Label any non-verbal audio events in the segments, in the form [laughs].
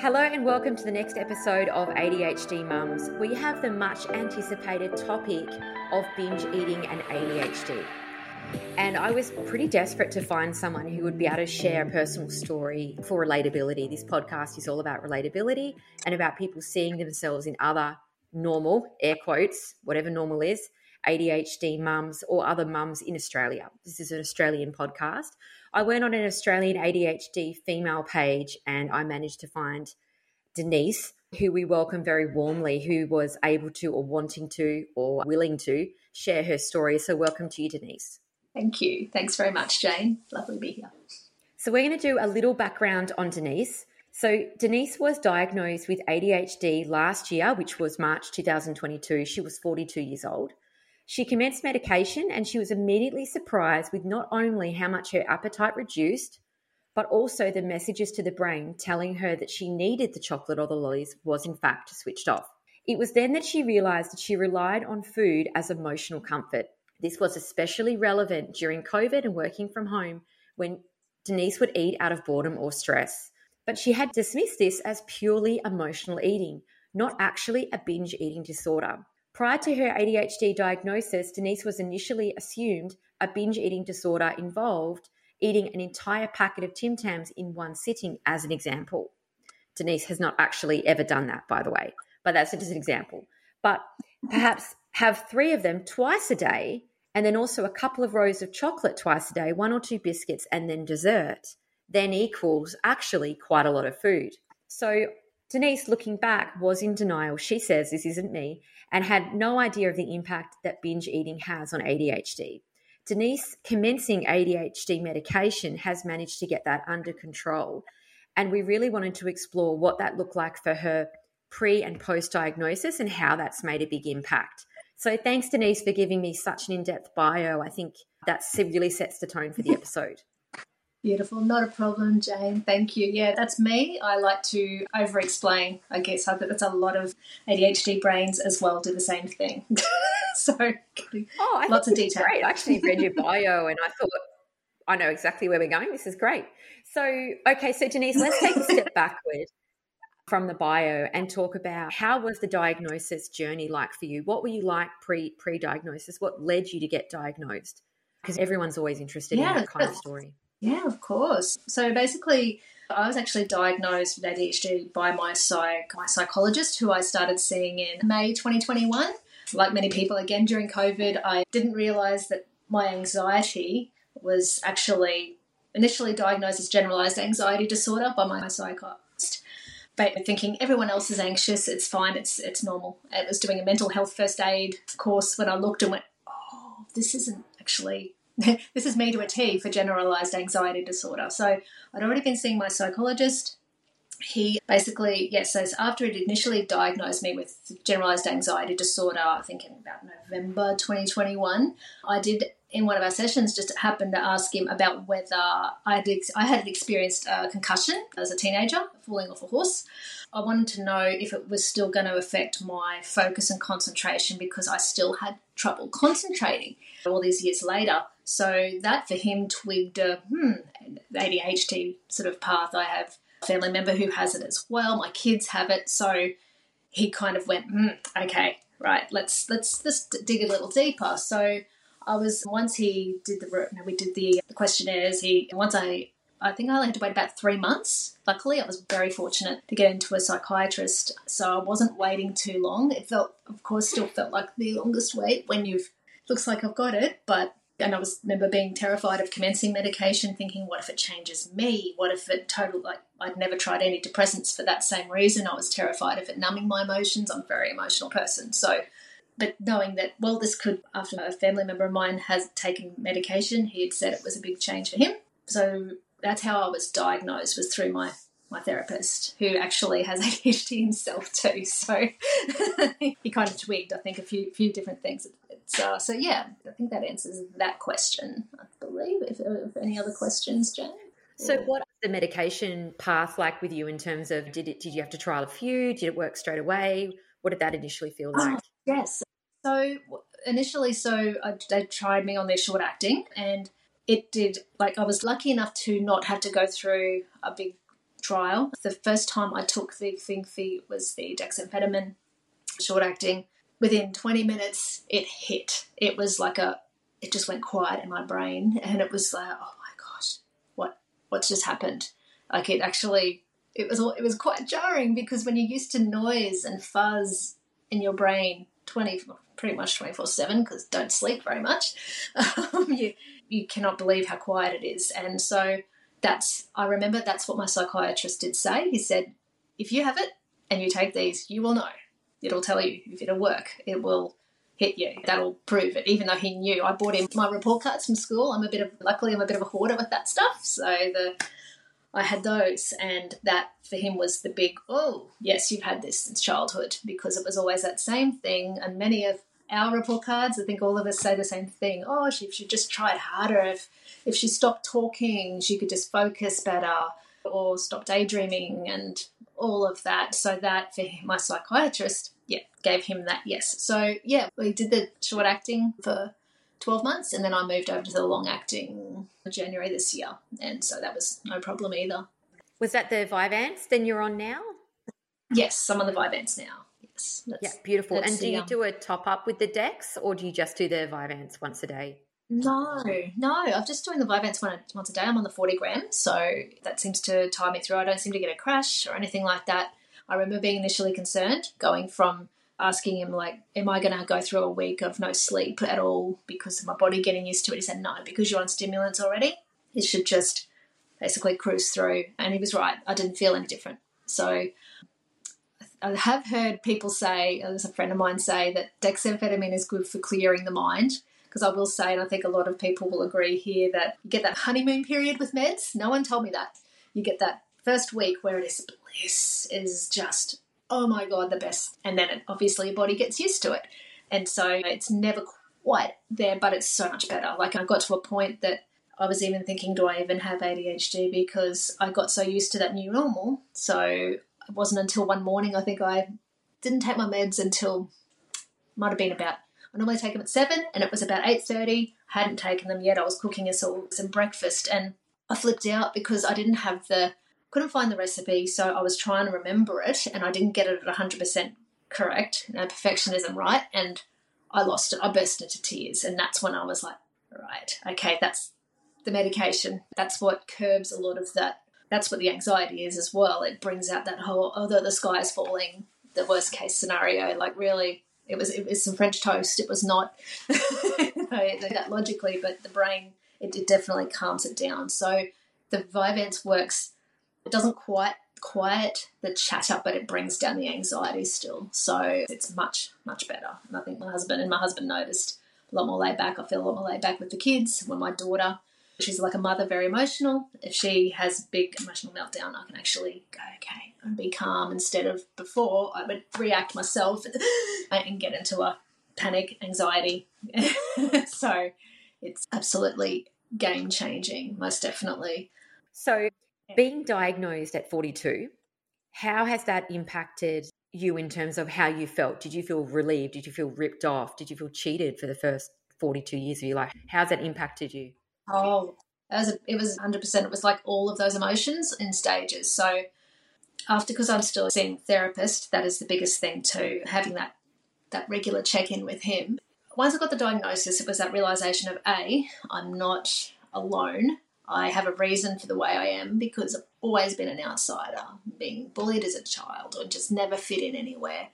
Hello and welcome to the next episode of ADHD Mums. We have the much anticipated topic of binge eating and ADHD. And I was pretty desperate to find someone who would be able to share a personal story for relatability. This podcast is all about relatability and about people seeing themselves in other normal, air quotes, whatever normal is, ADHD mums or other mums in Australia. This is an Australian podcast. I went on an Australian ADHD female page and I managed to find Denise, who we welcome very warmly, who was able to or wanting to or willing to share her story. So, welcome to you, Denise. Thank you. Thanks very much, Jane. Lovely to be here. So, we're going to do a little background on Denise. So, Denise was diagnosed with ADHD last year, which was March 2022. She was 42 years old. She commenced medication and she was immediately surprised with not only how much her appetite reduced, but also the messages to the brain telling her that she needed the chocolate or the lollies was in fact switched off. It was then that she realized that she relied on food as emotional comfort. This was especially relevant during COVID and working from home when Denise would eat out of boredom or stress. But she had dismissed this as purely emotional eating, not actually a binge eating disorder. Prior to her ADHD diagnosis, Denise was initially assumed a binge eating disorder involved eating an entire packet of Tim Tams in one sitting, as an example. Denise has not actually ever done that, by the way, but that's just an example. But perhaps have three of them twice a day, and then also a couple of rows of chocolate twice a day, one or two biscuits, and then dessert, then equals actually quite a lot of food. So Denise, looking back, was in denial. She says, This isn't me, and had no idea of the impact that binge eating has on ADHD. Denise, commencing ADHD medication, has managed to get that under control. And we really wanted to explore what that looked like for her pre and post diagnosis and how that's made a big impact. So, thanks, Denise, for giving me such an in depth bio. I think that really sets the tone for the [laughs] episode. Beautiful. Not a problem, Jane. Thank you. Yeah, that's me. I like to over explain. I guess I think that's a lot of ADHD brains as well do the same thing. [laughs] so, oh, lots of detail. Great. I actually read your bio and I thought, I know exactly where we're going. This is great. So, okay, so Denise, let's take a step [laughs] backward from the bio and talk about how was the diagnosis journey like for you? What were you like pre pre diagnosis? What led you to get diagnosed? Because everyone's always interested yeah, in that kind of story. Yeah, of course. So basically, I was actually diagnosed with ADHD by my psych my psychologist, who I started seeing in May 2021. Like many people, again during COVID, I didn't realize that my anxiety was actually initially diagnosed as generalized anxiety disorder by my psychiatrist. But thinking everyone else is anxious, it's fine, it's it's normal. It was doing a mental health first aid course when I looked and went, oh, this isn't actually [laughs] this is me to a T for generalized anxiety disorder. So I'd already been seeing my psychologist. He basically, yes, so after it initially diagnosed me with generalized anxiety disorder, I think in about November 2021, I did in one of our sessions just happened to ask him about whether I had, I had experienced a concussion as a teenager, falling off a horse. I wanted to know if it was still going to affect my focus and concentration because I still had trouble concentrating all these years later. So that for him twigged a hmm, ADHD sort of path. I have a family member who has it as well. My kids have it. So he kind of went, hmm, okay, right, let's let's let's dig a little deeper. So I was once he did the we did the questionnaires. He once I I think I only had to wait about three months. Luckily, I was very fortunate to get into a psychiatrist, so I wasn't waiting too long. It felt, of course, still felt like the longest wait when you've looks like I've got it, but and I was remember being terrified of commencing medication, thinking, what if it changes me? What if it total like I'd never tried any depressants for that same reason? I was terrified of it numbing my emotions. I'm a very emotional person, so but knowing that well, this could after a family member of mine has taken medication, he had said it was a big change for him. So that's how I was diagnosed was through my my therapist, who actually has [laughs] ADHD himself too. So [laughs] he kind of twigged, I think, a few few different things. It's, uh, so yeah, I think that answers that question. I believe. If, if any other questions, Jane. So, what the medication path like with you in terms of did it? Did you have to trial a few? Did it work straight away? What did that initially feel like? Oh, yes. So initially, so I, they tried me on their short acting, and it did. Like I was lucky enough to not have to go through a big trial. The first time I took the thing the was the dexamphetamine short acting. Within 20 minutes, it hit. It was like a, it just went quiet in my brain, and it was like, oh my gosh, what what's just happened? Like it actually, it was it was quite jarring because when you're used to noise and fuzz in your brain, 20 pretty much 24 7 because don't sleep very much [laughs] um, you, you cannot believe how quiet it is and so that's i remember that's what my psychiatrist did say he said if you have it and you take these you will know it'll tell you if it'll work. It will hit you. That'll prove it. Even though he knew i bought him my report cards from school i'm a bit of luckily i'm a bit of a hoarder with that stuff. So the I had those, and that for him was the big, oh, yes, you've had this since childhood, because it was always that same thing. And many of our report cards, I think all of us say the same thing. Oh, she just tried harder, if if she stopped talking, she could just focus better, or stop daydreaming, and all of that. So that for my psychiatrist, yeah, gave him that yes. So yeah, we did the short acting for 12 months and then I moved over to the long acting January this year and so that was no problem either. Was that the Vyvanse then you're on now? Yes, I'm on the Vyvanse now. Yes. yeah, beautiful. And do you um, do a top up with the Dex or do you just do the Vyvanse once a day? No, no. I'm just doing the Vyvanse one, once a day. I'm on the 40 grams, so that seems to tie me through. I don't seem to get a crash or anything like that. I remember being initially concerned going from asking him like, "Am I going to go through a week of no sleep at all because of my body getting used to it?" He said, "No, because you're on stimulants already. It should just basically cruise through." And he was right. I didn't feel any different. So I have heard people say, uh, there's a friend of mine say that dexamphetamine is good for clearing the mind. Because I will say, and I think a lot of people will agree here, that you get that honeymoon period with meds. No one told me that. You get that first week where it is bliss, is just oh my god, the best. And then it, obviously your body gets used to it. And so it's never quite there, but it's so much better. Like I got to a point that I was even thinking, do I even have ADHD? Because I got so used to that new normal. So it wasn't until one morning I think I didn't take my meds until might have been about I normally take them at seven, and it was about eight thirty. Hadn't taken them yet. I was cooking us all some breakfast, and I flipped out because I didn't have the couldn't find the recipe, so I was trying to remember it and I didn't get it at 100% correct, you know, perfectionism right, and I lost it. I burst into tears, and that's when I was like, right, okay, that's the medication. That's what curbs a lot of that. That's what the anxiety is as well. It brings out that whole, although the sky is falling, the worst case scenario. Like really, it was it was some French toast. It was not [laughs] that logically, but the brain it, it definitely calms it down. So the Vyvanse works it doesn't quite quiet the chatter, but it brings down the anxiety still. So it's much, much better. And I think my husband and my husband noticed a lot more laid back. I feel a lot more laid back with the kids. When my daughter, she's like a mother, very emotional. If she has a big emotional meltdown, I can actually go, okay, and be calm instead of before I would react myself [laughs] and get into a panic, anxiety. [laughs] so it's absolutely game changing, most definitely. So being diagnosed at 42, how has that impacted you in terms of how you felt? Did you feel relieved? Did you feel ripped off? Did you feel cheated for the first 42 years of your life? How's that impacted you? Oh, it was, a, it was 100%. It was like all of those emotions in stages. So after, because I'm still seeing therapist, that is the biggest thing too, having that, that regular check-in with him. Once I got the diagnosis, it was that realization of A, I'm not alone I have a reason for the way I am because I've always been an outsider, being bullied as a child or just never fit in anywhere.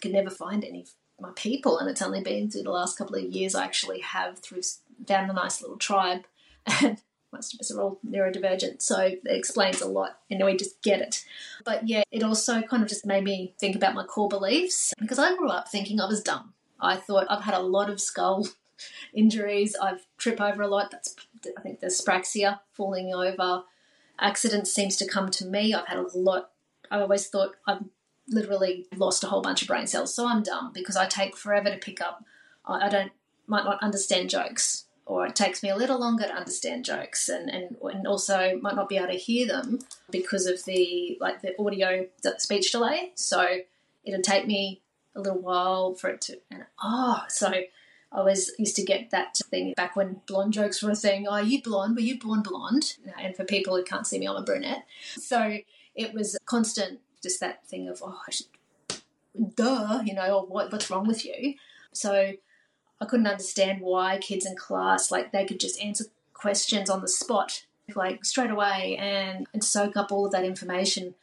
Could never find any my people, and it's only been through the last couple of years I actually have through found a nice little tribe, and most of us are all neurodivergent, so it explains a lot, and we just get it. But yeah, it also kind of just made me think about my core beliefs because I grew up thinking I was dumb. I thought I've had a lot of skull [laughs] injuries. I've tripped over a lot. That's I think dyspraxia, falling over. Accidents seems to come to me. I've had a lot. I always thought I've literally lost a whole bunch of brain cells, so I'm dumb because I take forever to pick up. I don't might not understand jokes, or it takes me a little longer to understand jokes, and and, and also might not be able to hear them because of the like the audio speech delay. So it'll take me a little while for it to and oh so I was used to get that thing back when blonde jokes were a thing. Oh, you blonde? Were you born blonde? And for people who can't see me, I'm a brunette. So it was constant, just that thing of, oh, should, duh, you know, or what, what's wrong with you? So I couldn't understand why kids in class, like, they could just answer questions on the spot, like straight away, and, and soak up all of that information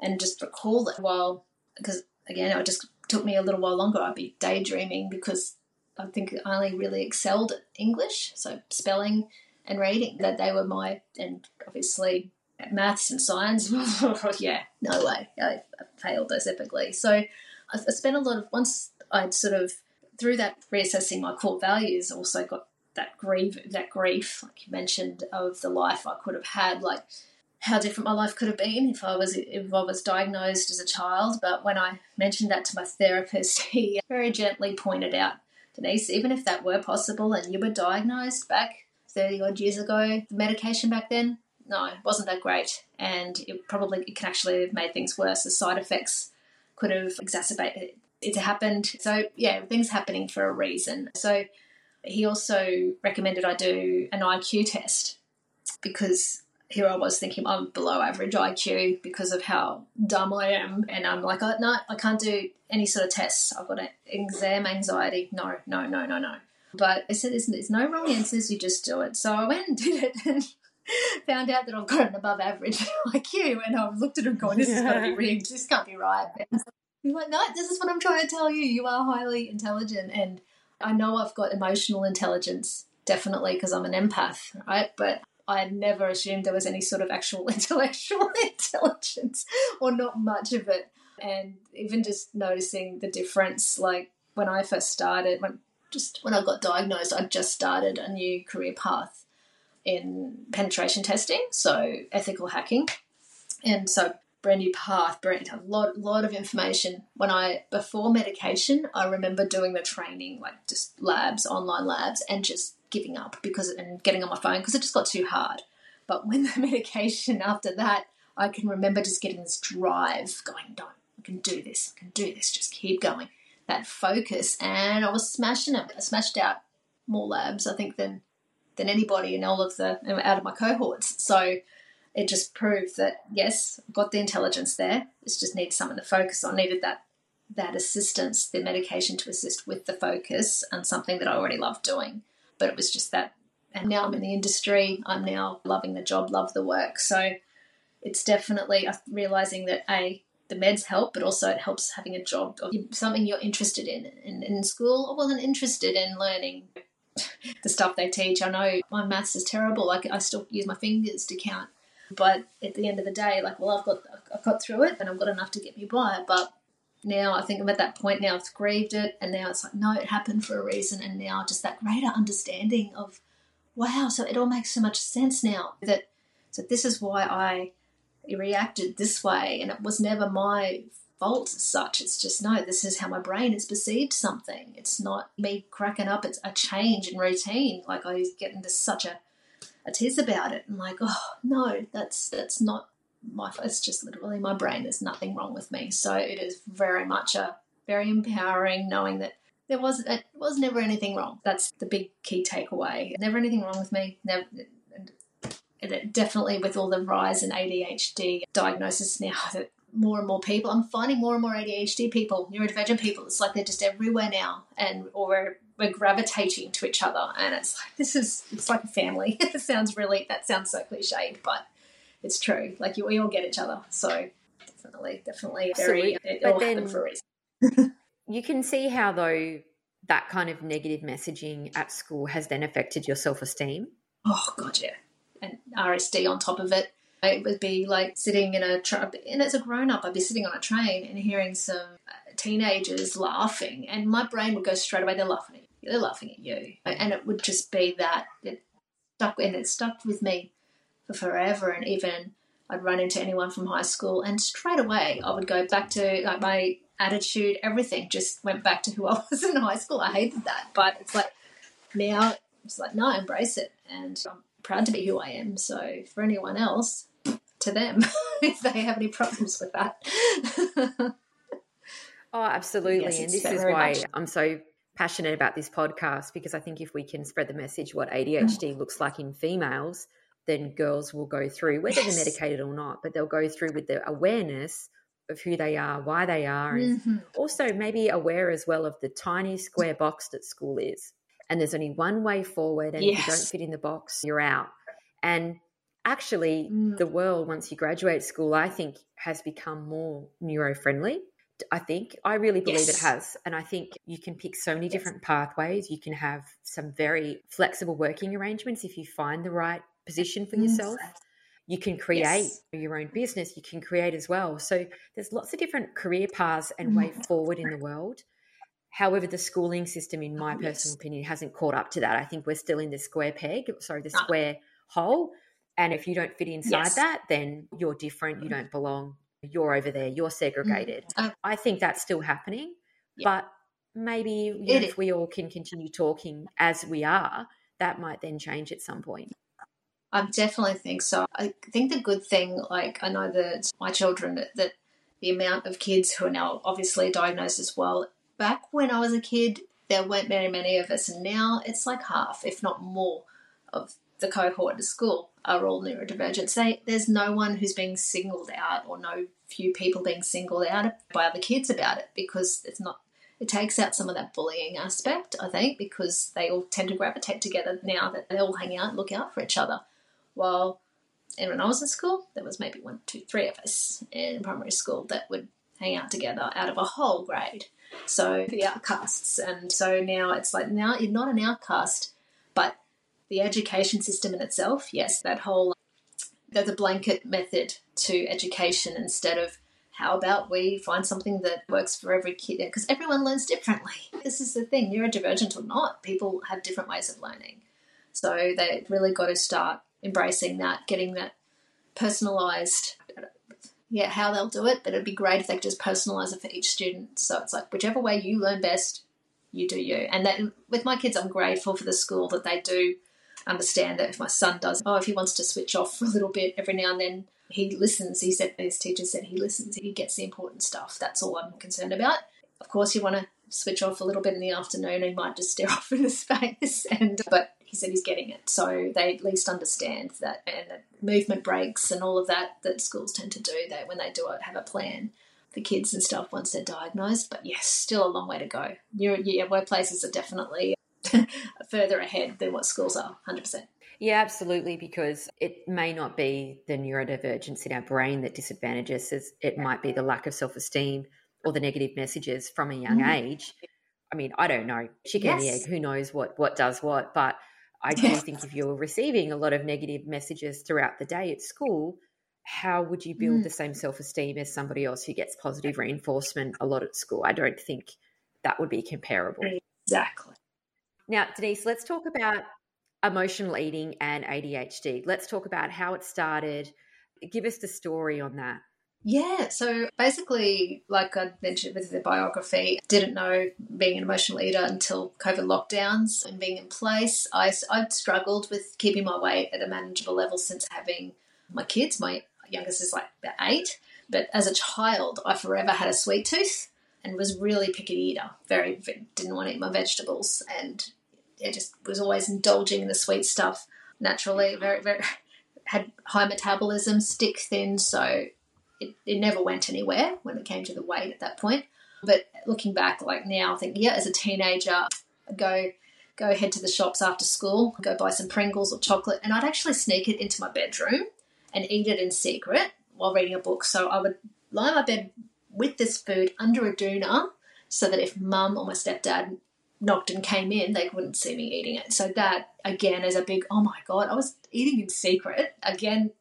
and just recall it while, because again, it just took me a little while longer. I'd be daydreaming because I think I only really excelled at English, so spelling and reading. That they were my, and obviously maths and science. [laughs] yeah, no way. I, failed those epically. So I, I spent a lot of, once I'd sort of, through that reassessing my core values, also got that grief, that grief, like you mentioned, of the life I could have had, like how different my life could have been if I was if I was diagnosed as a child. But when I mentioned that to my therapist, [laughs] he very gently pointed out, Denise, even if that were possible and you were diagnosed back thirty odd years ago, the medication back then, no, it wasn't that great, and it probably it can actually have made things worse. The side effects could have exacerbated it. Happened. So yeah, things happening for a reason. So he also recommended I do an IQ test because here I was thinking I'm below average IQ because of how dumb I am. And I'm like, oh, no, I can't do any sort of tests. I've got an exam anxiety. No, no, no, no, no. But I said, there's, there's no wrong answers. You just do it. So I went and [laughs] did it and found out that I've got an above average [laughs] IQ. And I looked at him going, this is going to be rigged. This can't be right. He's like, no, this is what I'm trying to tell you. You are highly intelligent. And I know I've got emotional intelligence, definitely, because I'm an empath, right? But I never assumed there was any sort of actual [laughs] intellectual [laughs] intelligence or not much of it. And even just noticing the difference, like when I first started, when just when I got diagnosed, I just started a new career path in penetration testing, so ethical hacking. And so brand new path, brand a lot lot of information. When I before medication, I remember doing the training, like just labs, online labs, and just giving up because and getting on my phone because it just got too hard. But when [laughs] the medication after that, I can remember just getting this drive going, don't, I can do this, I can do this, just keep going. That focus, and I was smashing it. I smashed out more labs, I think, than than anybody in all of the out of my cohorts. So it just proved that yes, I've got the intelligence there. It just needs someone to focus on. Needed that that assistance, the medication to assist with the focus, and something that I already loved doing but it was just that. And now I'm in the industry. I'm now loving the job, love the work. So it's definitely uh, realizing that a the meds help, but also it helps having a job or something you're interested in. In, in school, I wasn't interested in learning [laughs] the stuff they teach. I know my maths is terrible. Like I still use my fingers to count, but at the end of the day, like well, I've got I've got through it and I've got enough to get me by. But now I think I'm at that point now I've grieved it and now it's like no it happened for a reason. And now just that greater understanding of wow so it all makes so much sense now that so this is why I reacted this way. And it was never my fault as such. It's just no this is how my brain has perceived something. It's not me cracking up. It's a change in routine. Like I get into such a a about it and like oh no that's that's not my it's just literally my brain. There's nothing wrong with me. So it is very much a very empowering knowing that there was it was never anything wrong. That's the big key takeaway. Never anything wrong with me. Never. Definitely with all the rise in ADHD diagnosis now [laughs] that more and more people I'm finding more and more ADHD people, neurodivergent people. It's like they're just everywhere now, and or we're, gravitating to each other, and it's like this is it's like a family. [laughs] it sounds really that sounds so cliched, but it's true. Like you, we all get each other. So definitely, definitely very, it all then, happened for a reason. [laughs] you can see how though that kind of negative messaging at school has then affected your self esteem. Oh god, yeah, and RSD on top of it. It would be like sitting in a train, and as a grown up, I'd be sitting on a train and hearing some teenagers laughing, and my brain would go straight away. They're laughing at you. They're laughing at you, and it would just be that it stuck, and it stuck with me for forever. And even I'd run into anyone from high school, and straight away I would go back to like my attitude, everything just went back to who I [laughs] was in high school. I hated that, but it's like now it's like no, embrace it, and I'm proud to be who I am. So for anyone else, [laughs] to them [laughs] if they have any problems with that. oh, absolutely, yes, and this is why much. I'm so passionate about this podcast because I think if we can spread the message what ADHD looks like in females, then girls will go through, whether Yes. they're medicated or not, but they'll go through with the awareness of who they are, why they are, and Mhm. also maybe aware as well of the tiny square box that school is. And there's only one way forward, and if you don't fit in the box, you're out. And actually, Mm. the world, once you graduate school, I think has become more neuro friendly. I think I really believe Yes. it has. And I think you can pick so many Yes. different pathways. You can have some very flexible working arrangements if you find the right position for yourself. You can create your own business, you can create as well. So there's lots of different career paths and way Mm. forward in the world. However, the schooling system, in my Oh, personal opinion, hasn't caught up to that. I think we're still in the square peg, sorry, the Ah. square hole. And if you don't fit inside that, then you're different, you don't belong, you're over there, you're segregated. Uh, I think that's still happening. Yeah. But maybe you know, if we all can continue talking as we are, that might then change at some point. I definitely think so. I think the good thing, like I know that my children, that, that the amount of kids who are now obviously diagnosed as well. Back when I was a kid, there weren't very many of us, and now it's like half, if not more, of the cohort at school are all neurodivergent. They, there's no one who's being singled out, or no few people being singled out by other kids about it because it's not. It takes out some of that bullying aspect, I think, because they all tend to gravitate together now that they all hang out and look out for each other. While and when I was in school, there was maybe one, two, three of us in primary school that would hang out together out of a whole grade. So the outcasts, and so now it's like now you're not an outcast, the education system in itself, yes, that whole there's a blanket method to education instead of how about we find something that works for every kid because everyone learns differently. This is the thing, neurodivergent or not, people have different ways of learning. So they really got to start embracing that, getting that personalized. Yeah, how they'll do it, but it'd be great if they could just personalize it for each student. So it's like whichever way you learn best, you do you. And that with my kids, I'm grateful for the school that they do understand that if my son does, oh, if he wants to switch off for a little bit every now and then, he listens. He said his teacher said he listens. He gets the important stuff. That's all I'm concerned about. Of course, you want to switch off a little bit in the afternoon. He might just stare [laughs] off into space, and but he said he's getting it, so they at least understand that. And that movement breaks and all of that that schools tend to do. That when they do it, have a plan for kids and stuff once they're diagnosed. But yes, still a long way to go. Your yeah, workplaces are definitely [laughs] further ahead than what schools are. Hundred percent. Yeah, absolutely, because it may not be the neurodivergence in our brain that disadvantages us. It might be the lack of self esteem or the negative messages from a young Mm. age. I mean, I don't know. Chicken and the egg, who knows what, what does what. But I do [laughs] think if you're receiving a lot of negative messages throughout the day at school, how would you build Mm. the same self esteem as somebody else who gets positive reinforcement a lot at school? I don't think that would be comparable. Exactly. Now, Denise, let's talk about emotional eating and ADHD. Let's talk about how it started. Give us the story on that. Yeah, so basically, like I mentioned with the biography, didn't know being an emotional eater until COVID lockdowns and being in place. I, I'd struggled with keeping my weight at a manageable level since having my kids. My youngest is like eight, but as a child, I forever had a sweet tooth and was really picky eater. Very didn't want to eat my vegetables, and I just was always indulging in the sweet stuff naturally. Very very [laughs] had high metabolism, stick thin, so it, it never went anywhere when it came to the weight at that point. But looking back, like now, I think yeah, as a teenager, go go head to the shops after school, go buy some Pringles or chocolate, and I'd actually sneak it into my bedroom and eat it in secret while reading a book. So I would lie in my bed with this food under a doona, so that if mum or my stepdad knocked and came in, they wouldn't see me eating it. So that again is a big oh my god, I was eating in secret again.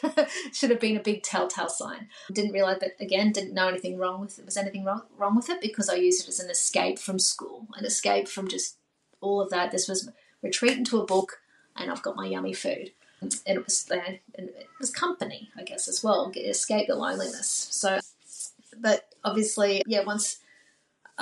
[laughs] should have been a big telltale sign. Didn't realize that again. Didn't know anything wrong with it. Was anything wrong wrong with it because I used it as an escape from school, an escape from just all of that. This was retreat into a book, and I've got my yummy food, and it was uh, and it was company, I guess, as well. Escape the loneliness. So, but obviously, yeah, once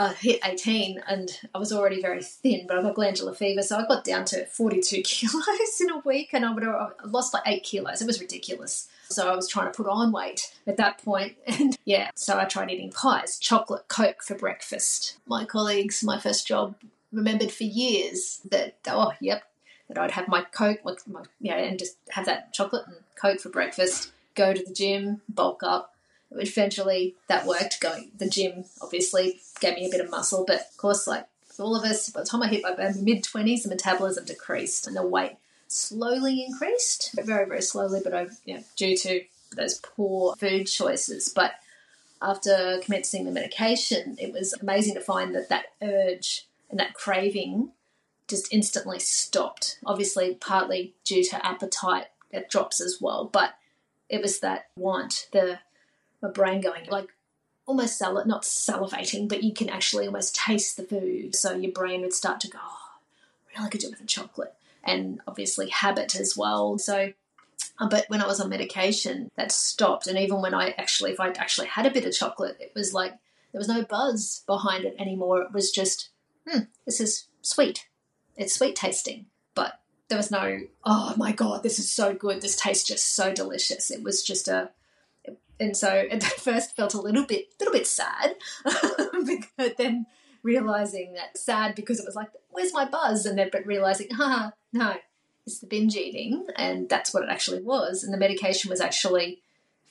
uh, hit 18 and I was already very thin, but I've got glandular fever. So I got down to 42 [laughs] kilos in a week and I would have lost like eight kilos. It was ridiculous. So I was trying to put on weight at that point. [laughs] And yeah, so I tried eating pies, chocolate, Coke for breakfast. My colleagues, my first job, remembered for years that, oh, yep, that I'd have my Coke, my, my, yeah, and just have that chocolate and Coke for breakfast, go to the gym, bulk up. Eventually, that worked. Going the gym obviously gave me a bit of muscle, but of course, like all of us, by the time I hit my mid twenties, the metabolism decreased and the weight slowly increased, but very very slowly, but over, you know, due to those poor food choices. But after commencing the medication, it was amazing to find that that urge and that craving just instantly stopped. Obviously, partly due to appetite, that drops as well, but it was that want, the my brain going like almost sal- not salivating, but you can actually almost taste the food. So your brain would start to go, oh, really could do with a chocolate. And obviously habit as well. So uh, but when I was on medication, that stopped. And even when I actually, if I actually had a bit of chocolate, it was like there was no buzz behind it anymore. It was just, hmm, this is sweet it's sweet tasting, but there was no, oh my God, this is so good. This tastes just so delicious. It was just a, and so [laughs] at first felt a little bit, little bit sad, [laughs] but then realizing that sad because it was like, where's my buzz? And then, but realizing, ah, no, it's the binge eating. And that's what it actually was. And the medication was actually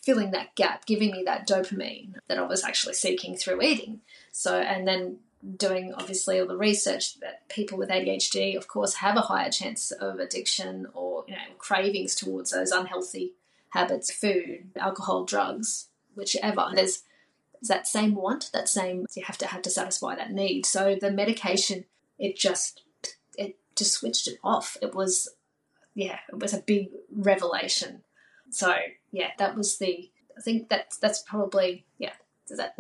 filling that gap, giving me that dopamine that I was actually seeking through eating. So, and then doing obviously all the research that people with ADHD, of course, have a higher chance of addiction or you know cravings towards those unhealthy habits, food, alcohol, drugs, whichever. There's, there's that same want, that same you have to have to satisfy that need. So the medication, it just it just switched it off. It was yeah, it was a big revelation. So yeah, that was the I think that's that's probably yeah. Does that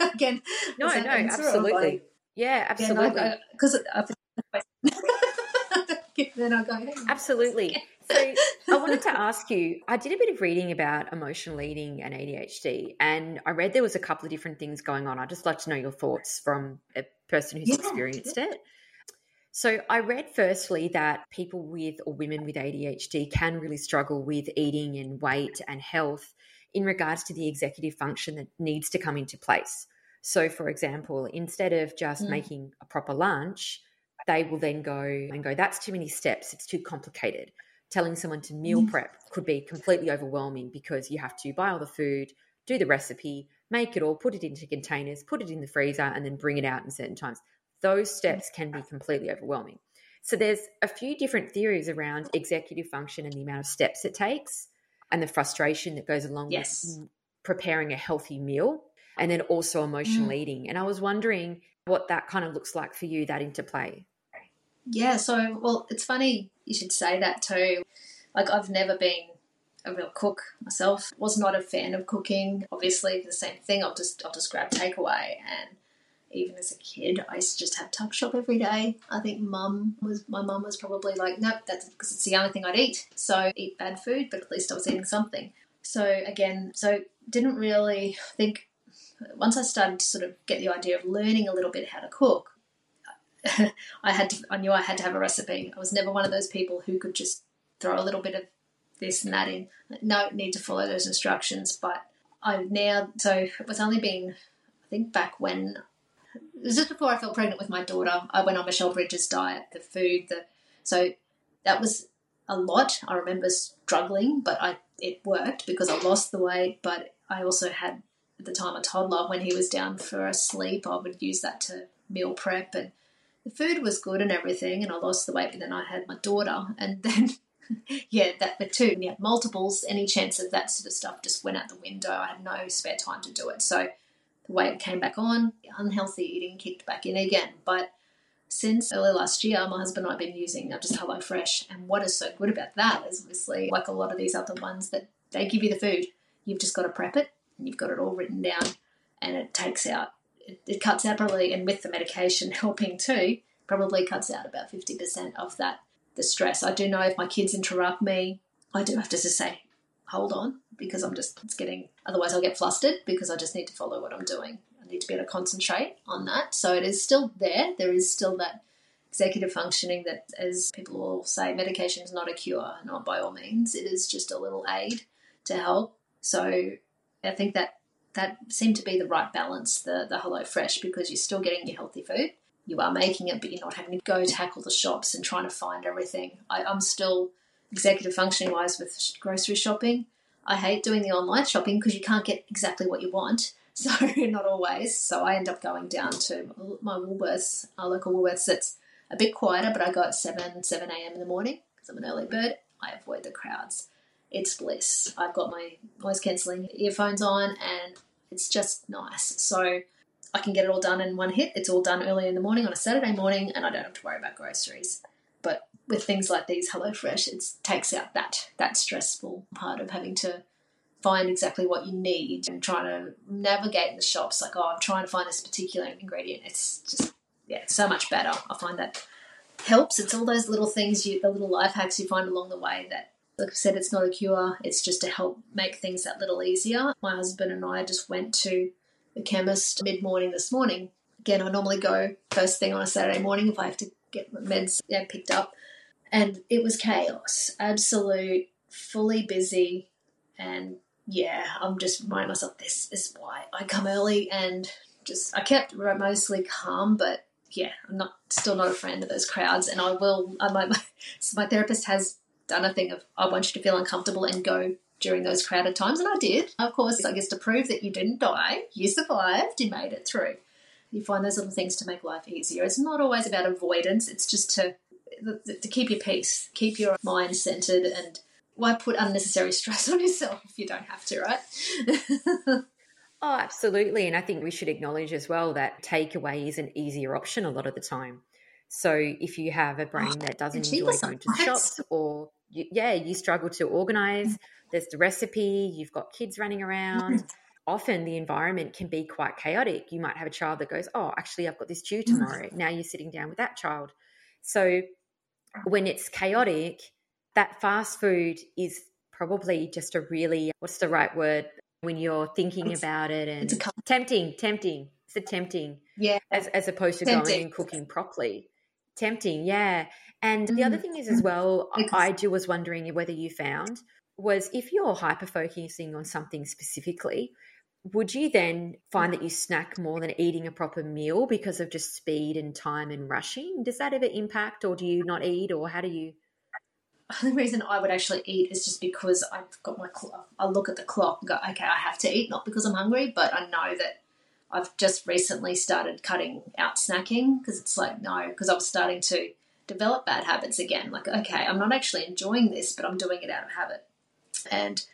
[laughs] again. No, no, absolutely. Yeah, absolutely. Because [laughs] then I go. absolutely. So I wanted to [laughs] ask you. I did a bit of reading about emotional eating and ADHD, and I read there was a couple of different things going on. I'd just like to know your thoughts from a person who's yeah, experienced yeah. it. So I read firstly that people with or women with ADHD can really struggle with eating and weight and health in regards to the executive function that needs to come into place. So, for example, instead of just mm. making a proper lunch, they will then go and go, that's too many steps, it's too complicated. Telling someone to meal mm. prep could be completely overwhelming because you have to buy all the food, do the recipe, make it all, put it into containers, put it in the freezer, and then bring it out in certain times. Those steps can be completely overwhelming. So, there's a few different theories around executive function and the amount of steps it takes and the frustration that goes along yes. with preparing a healthy meal and then also emotional mm. eating. And I was wondering what that kind of looks like for you, that interplay. Yeah, so, well, it's funny you should say that too. Like, I've never been a real cook myself. Was not a fan of cooking. Obviously, the same thing. I'll just I'll just grab takeaway. And even as a kid, I used to just have tuck shop every day. I think mum was my mum was probably like, nope, that's because it's the only thing I'd eat. So eat bad food, but at least I was eating something. So again, so didn't really think once I started to sort of get the idea of learning a little bit how to cook, [laughs] I had to, I knew I had to have a recipe. I was never one of those people who could just throw a little bit of this and that in. No, need to follow those instructions. But I now, so it was only been, I think back when, it was just before I fell pregnant with my daughter, I went on Michelle Bridges' diet, the food, the, so that was a lot. I remember struggling, but I, it worked because I lost the weight, but I also had at the time a toddler, when he was down for a sleep, I would use that to meal prep and the food was good and everything and I lost the weight, but then I had my daughter and [laughs] then yeah, that the two, yeah multiples, any chance of that sort of stuff just went out the window. I had no spare time to do it. So the weight came back on, unhealthy eating kicked back in again. But since early last year, my husband and I have been using uh, just HelloFresh. And what is so good about that is obviously, like a lot of these other ones, that they give you the food. You've just got to prep it and you've got it all written down and it takes out it, it cuts out probably and with the medication [laughs] helping too probably cuts out about 50% of that the stress. I do know if my kids interrupt me i do have to just say hold on because i'm just it's getting otherwise i'll get flustered because i just need to follow what i'm doing. I need to be able to concentrate on that. So it is still there. There is still that executive functioning that as people will say medication is not a cure not by all means. It is just a little aid to help. So I think that that seemed to be the right balance, the the HelloFresh, because you're still getting your healthy food. you are making it, but you're not having to go tackle the shops and trying to find everything. I, I'm still executive functioning wise with grocery shopping. I hate doing the online shopping because you can't get exactly what you want. [laughs] So not always. So I end up going down to my Woolworths, our local Woolworths. That's a bit quieter, but I go at seven seven a.m. in the morning because I'm an early bird. I avoid the crowds. It's bliss. I've got my noise cancelling earphones on, and it's just nice. So I can get it all done in one hit. It's all done early in the morning on a Saturday morning, and I don't have to worry about groceries. But with things like these HelloFresh, it takes out that that stressful part of having to find exactly what you need and trying to navigate the shops like oh i'm trying to find this particular ingredient it's just yeah so much better i find that helps it's all those little things you the little life hacks you find along the way that like i said it's not a cure. It's just to help make things that little easier. My husband and i just went to the chemist mid-morning this morning. Again i normally go first thing on a saturday morning if i have to get my meds yeah, picked up. And it was chaos. Absolute fully busy. And yeah, I'm just reminding myself this is why I come early and just I kept mostly calm, but yeah, I'm not still not a friend of those crowds, and I will. I, my, my, [laughs] so my therapist has done a thing of I want you to feel uncomfortable and go during those crowded times, and I did. Of course, I guess to prove that you didn't die, you survived, you made it through. You find those little things to make life easier. It's not always about avoidance. It's just to to keep your peace, keep your mind centered, and why put unnecessary [laughs] stress on yourself if you don't have to, right? [laughs] oh, absolutely. And I think we should acknowledge as well that takeaway is an easier option a lot of the time. So if you have a brain oh, that doesn't enjoy going to shops or you, yeah, you struggle to organize, there's the recipe, you've got kids running around. Often the environment can be quite chaotic. You might have a child that goes, Oh, actually, I've got this due tomorrow. Now you're sitting down with that child. So when it's chaotic, that fast food is probably just a really what's the right word when you're thinking about it and tempting tempting it's a tempting yeah as, as opposed to tempting. going and cooking properly tempting yeah and mm. the other mm. thing is as well because- i do was wondering whether you found was if you're hyper focusing on something specifically would you then find that you snack more than eating a proper meal because of just speed and time and rushing does that ever impact or do you not eat or how do you the reason I would actually eat is just because I've got my clock. I look at the clock and go, okay, I have to eat, not because I'm hungry, but I know that I've just recently started cutting out snacking because it's like, no, because I was starting to develop bad habits again. Like, okay, I'm not actually enjoying this, but I'm doing it out of habit. And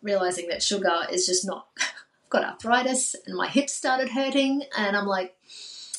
realizing that sugar is just not, [laughs] I've got arthritis and my hips started hurting. And I'm like,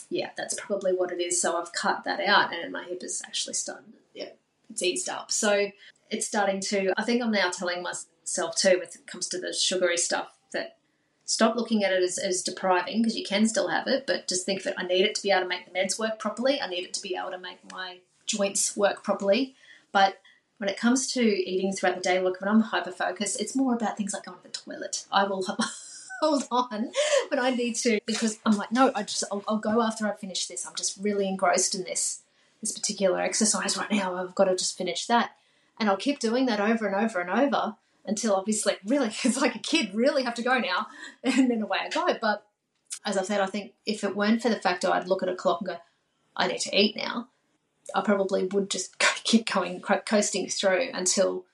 yeah, that's probably what it is. So I've cut that out and my hip is actually starting, yeah, it's eased up. So it's starting to, I think I'm now telling myself too, when it comes to the sugary stuff, that stop looking at it as, as depriving because you can still have it, but just think that I need it to be able to make the meds work properly. I need it to be able to make my joints work properly. But when it comes to eating throughout the day, look, when I'm hyper focused, it's more about things like going to the toilet. I will [laughs] hold on, but I need to because I'm like, no, I just I'll, I'll go after I finish this. I'm just really engrossed in this this particular exercise right now. I've got to just finish that. And I'll keep doing that over and over and over until obviously, really, [laughs] it's like a kid, really have to go now. [laughs] And then away I go. But as I said, I think if it weren't for the fact I'd look at a clock and go, I need to eat now, I probably would just [laughs] keep going, coasting through until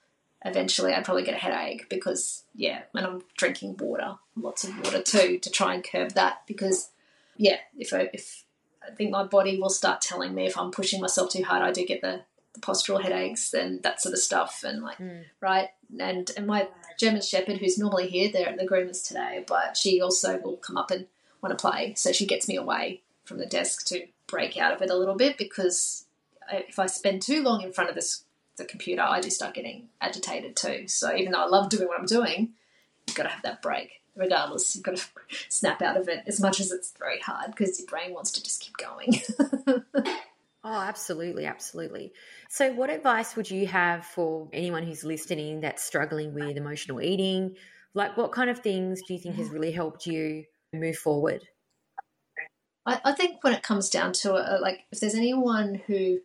eventually I'd probably get a headache because, yeah, and I'm drinking water, lots of water too, to try and curb that because, yeah, if I, if I think my body will start telling me if I'm pushing myself too hard. I do get the, the postural headaches and that sort of stuff, and like mm. right. And and my German Shepherd, who's normally here, they're at the groomers today, but she also will come up and want to play, so she gets me away from the desk to break out of it a little bit because if I spend too long in front of this the computer, I do start getting agitated too. So even though I love doing what I'm doing, you've got to have that break regardless. You've got to [laughs] snap out of it as much as it's very hard because your brain wants to just keep going. [laughs] oh, absolutely, absolutely. So, what advice would you have for anyone who's listening that's struggling with emotional eating? Like, what kind of things do you think has really helped you move forward? I, I think when it comes down to it, uh, like, if there's anyone who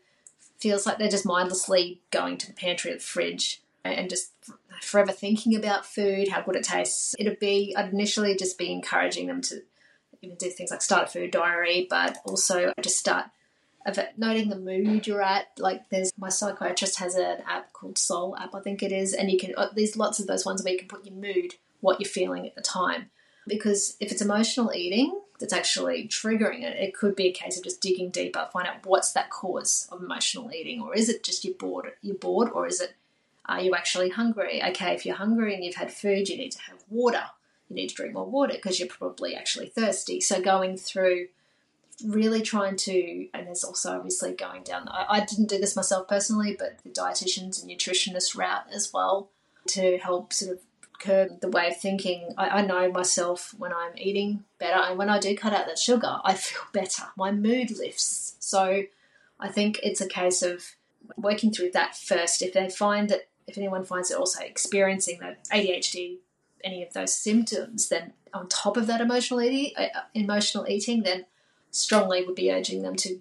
feels like they're just mindlessly going to the pantry or the fridge and just forever thinking about food, how good it tastes. It'd be, I'd initially just be encouraging them to even do things like start a food diary, but also just start noting the mood you're at. Like there's my psychiatrist has an app called Soul app, I think it is, and you can uh, there's lots of those ones where you can put your mood, what you're feeling at the time. Because if it's emotional eating that's actually triggering it, it could be a case of just digging deeper, find out what's that cause of emotional eating, or is it just you're bored, you're bored, or is it are you actually hungry? Okay, if you're hungry and you've had food, you need to have water. You need to drink more water because you're probably actually thirsty. So going through really trying to, and there's also obviously going down, I, I didn't do this myself personally, but the dietitians and nutritionists route as well to help sort of curb the way of thinking. I, I, know myself when I'm eating better and when I do cut out that sugar, I feel better. My mood lifts. So I think it's a case of working through that first. If they find that, if anyone finds it also experiencing that ADHD, any of those symptoms, then on top of that emotional eating, uh, emotional eating, then strongly would be urging them to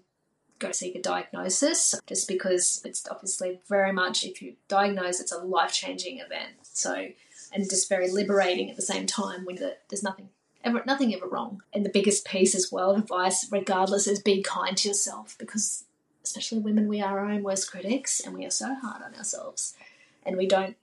go seek a diagnosis just because it's obviously very much if you diagnose it's a life-changing event so and just very liberating at the same time when there's nothing ever nothing ever wrong. And the biggest piece as well of advice regardless is be kind to yourself because especially women we are our own worst critics and we are so hard on ourselves and we don't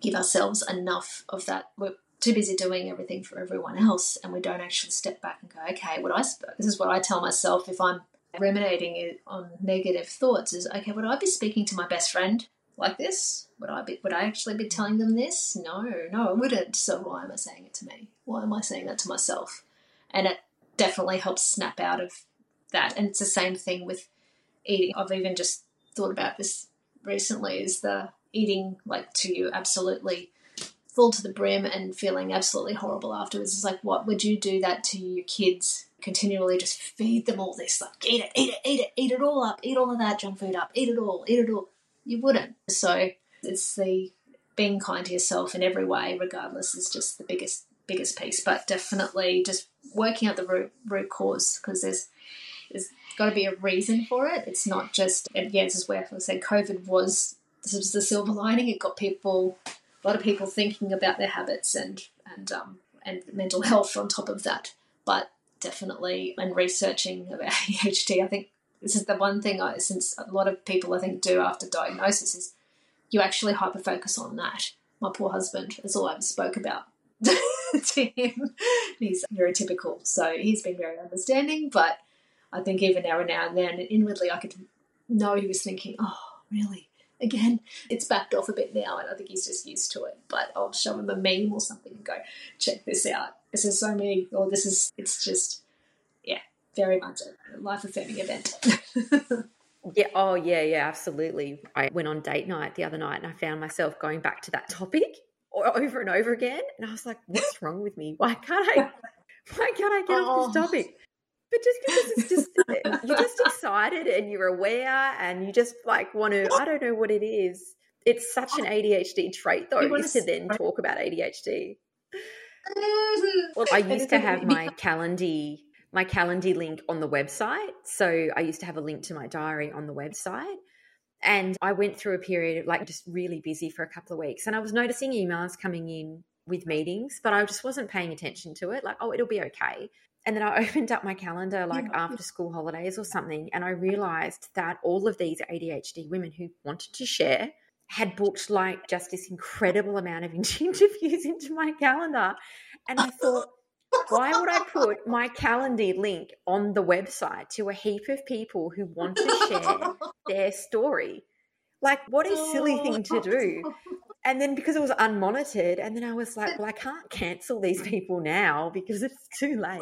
give ourselves enough of that. We're too busy doing everything for everyone else and we don't actually step back and go okay what i this is what i tell myself if i'm ruminating on negative thoughts is okay would i be speaking to my best friend like this? Would i be would i actually be telling them this? No no i wouldn't. So why am i saying it to me? Why am i saying that to myself? And it definitely helps snap out of that. And it's the same thing with eating. I've even just thought about this recently is the eating like to you absolutely full to the brim and feeling absolutely horrible afterwards. It's like, what would you do that to your kids? Continually just feed them all this, like, eat it, eat it, eat it, eat it all up, eat all of that junk food up, eat it all, eat it all. You wouldn't. So it's the being kind to yourself in every way, regardless, is just the biggest biggest piece. But definitely just working out the root root cause because there's there's got to be a reason for it. It's not just and yeah, this is where I said COVID was this was the silver lining. It got people a lot of people thinking about their habits and and um, and mental [laughs] health on top of that. But definitely, and researching about [laughs] ADHD, I think this is the one thing I, since a lot of people I think do after diagnosis is you actually hyper focus on that. My poor husband, that's all I ever spoke about [laughs] to him. He's neurotypical, so he's been very understanding. But I think even and now and then, inwardly, I could know he was thinking, "Oh, really? again. It's backed off a bit now, and I think he's just used to it. But I'll show him a meme or something and go, check this out. This is so me, or this is, it's just, very much a life affirming event. [laughs] yeah, oh, yeah, yeah, absolutely. I went on date night the other night and I found myself going back to that topic over and over again. And I was like, what's wrong with me? Why can't I? [laughs] Why can't I get oh. off this oh. topic? But just because it's just [laughs] you're just excited and you're aware and you just like want to I don't know what it is. It's such an ADHD trait though, is to then talk about ADHD. Well, I used to have my Calendly my calendar link on the website. So I used to have a link to my diary on the website. And I went through a period of like just really busy for a couple of weeks. And I was noticing emails coming in with meetings, but I just wasn't paying attention to it. Like, oh, it'll be okay and then I [laughs] opened up my calendar like yeah. after school holidays or something, and I realized that all of these ADHD women who wanted to share had booked like just this incredible amount of [laughs] interviews into my calendar. And I [laughs] thought, why would I put my calendar link on the website to a heap of people who want to share their [laughs] story? Like, what a silly oh. thing to do. And then because it was unmonitored, and then I was like, well, I can't cancel these people now because it's too late.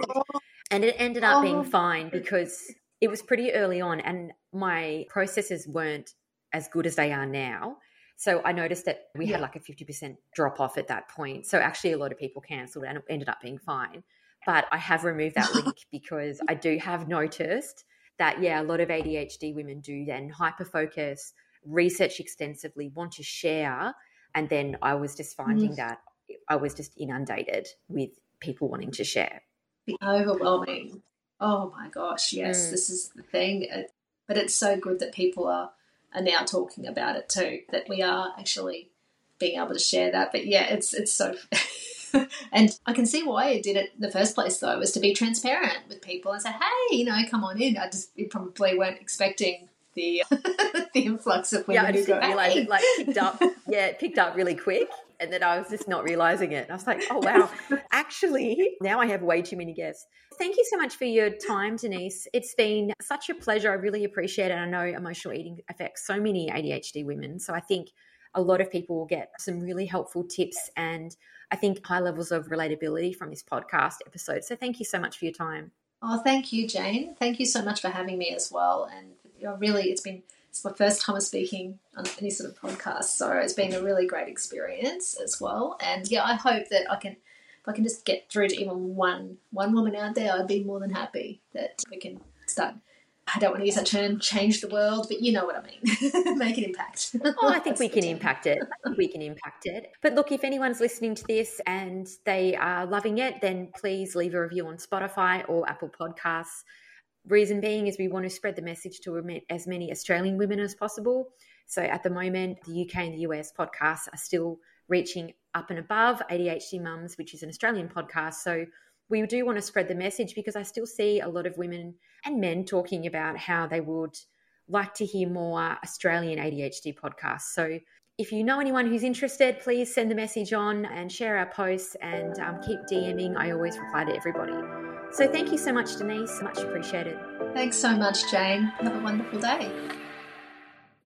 And it ended up being oh. fine because it was pretty early on, and my processes weren't as good as they are now. So I noticed that we yeah. had like a 50% drop off at that point. So actually, a lot of people cancelled and it ended up being fine. But I have removed that [laughs] link because I do have noticed that, yeah, a lot of ADHD women do then hyper focus, research extensively, want to share, and then I was just finding mm. that I was just inundated with people wanting to share. The overwhelming. Oh my gosh, yes, mm. this is the thing. But it's so good that people are, are now talking about it too, that we are actually being able to share that. But yeah, it's it's so [laughs] and I can see why it did it in the first place, though, was to be transparent with people and say, hey, you know, come on in. I just you probably weren't expecting the [laughs] the influx of women yeah, I just who didn't realize it like picked up. [laughs] Yeah, it picked up really quick, and then I was just not realizing it. I was like, oh wow, [laughs] actually, now I have way too many guests. Thank you so much for your time, Denise. It's been such a pleasure. I really appreciate it. I know emotional eating affects so many ADHD women, so I think a lot of people will get some really helpful tips and I think high levels of relatability from this podcast episode. So thank you so much for your time. Oh, thank you, Jane. Thank you so much for having me as well. And really, it's been it's my first time of speaking on any sort of podcast, so it's been a really great experience as well. And yeah, I hope that I can if I can just get through to even one one woman out there, I'd be more than happy that we can start I don't want to use that term, change the world, but you know what I mean. [laughs] Make an impact. oh, I think [laughs] we can impact it. We can impact it. But look, if anyone's listening to this and they are loving it, then please leave a review on Spotify or Apple Podcasts. Reason being is we want to spread the message to as many Australian women as possible. So at the moment, the UK and the US podcasts are still reaching up and above ADHD Mums, which is an Australian podcast. So we do want to spread the message because I still see a lot of women and men talking about how they would like to hear more Australian ADHD podcasts. So if you know anyone who's interested, please send the message on and share our posts and um, keep DMing. I always reply to everybody. So thank you so much, Denise. Much appreciated. Thanks so much, Jane. Have a wonderful day.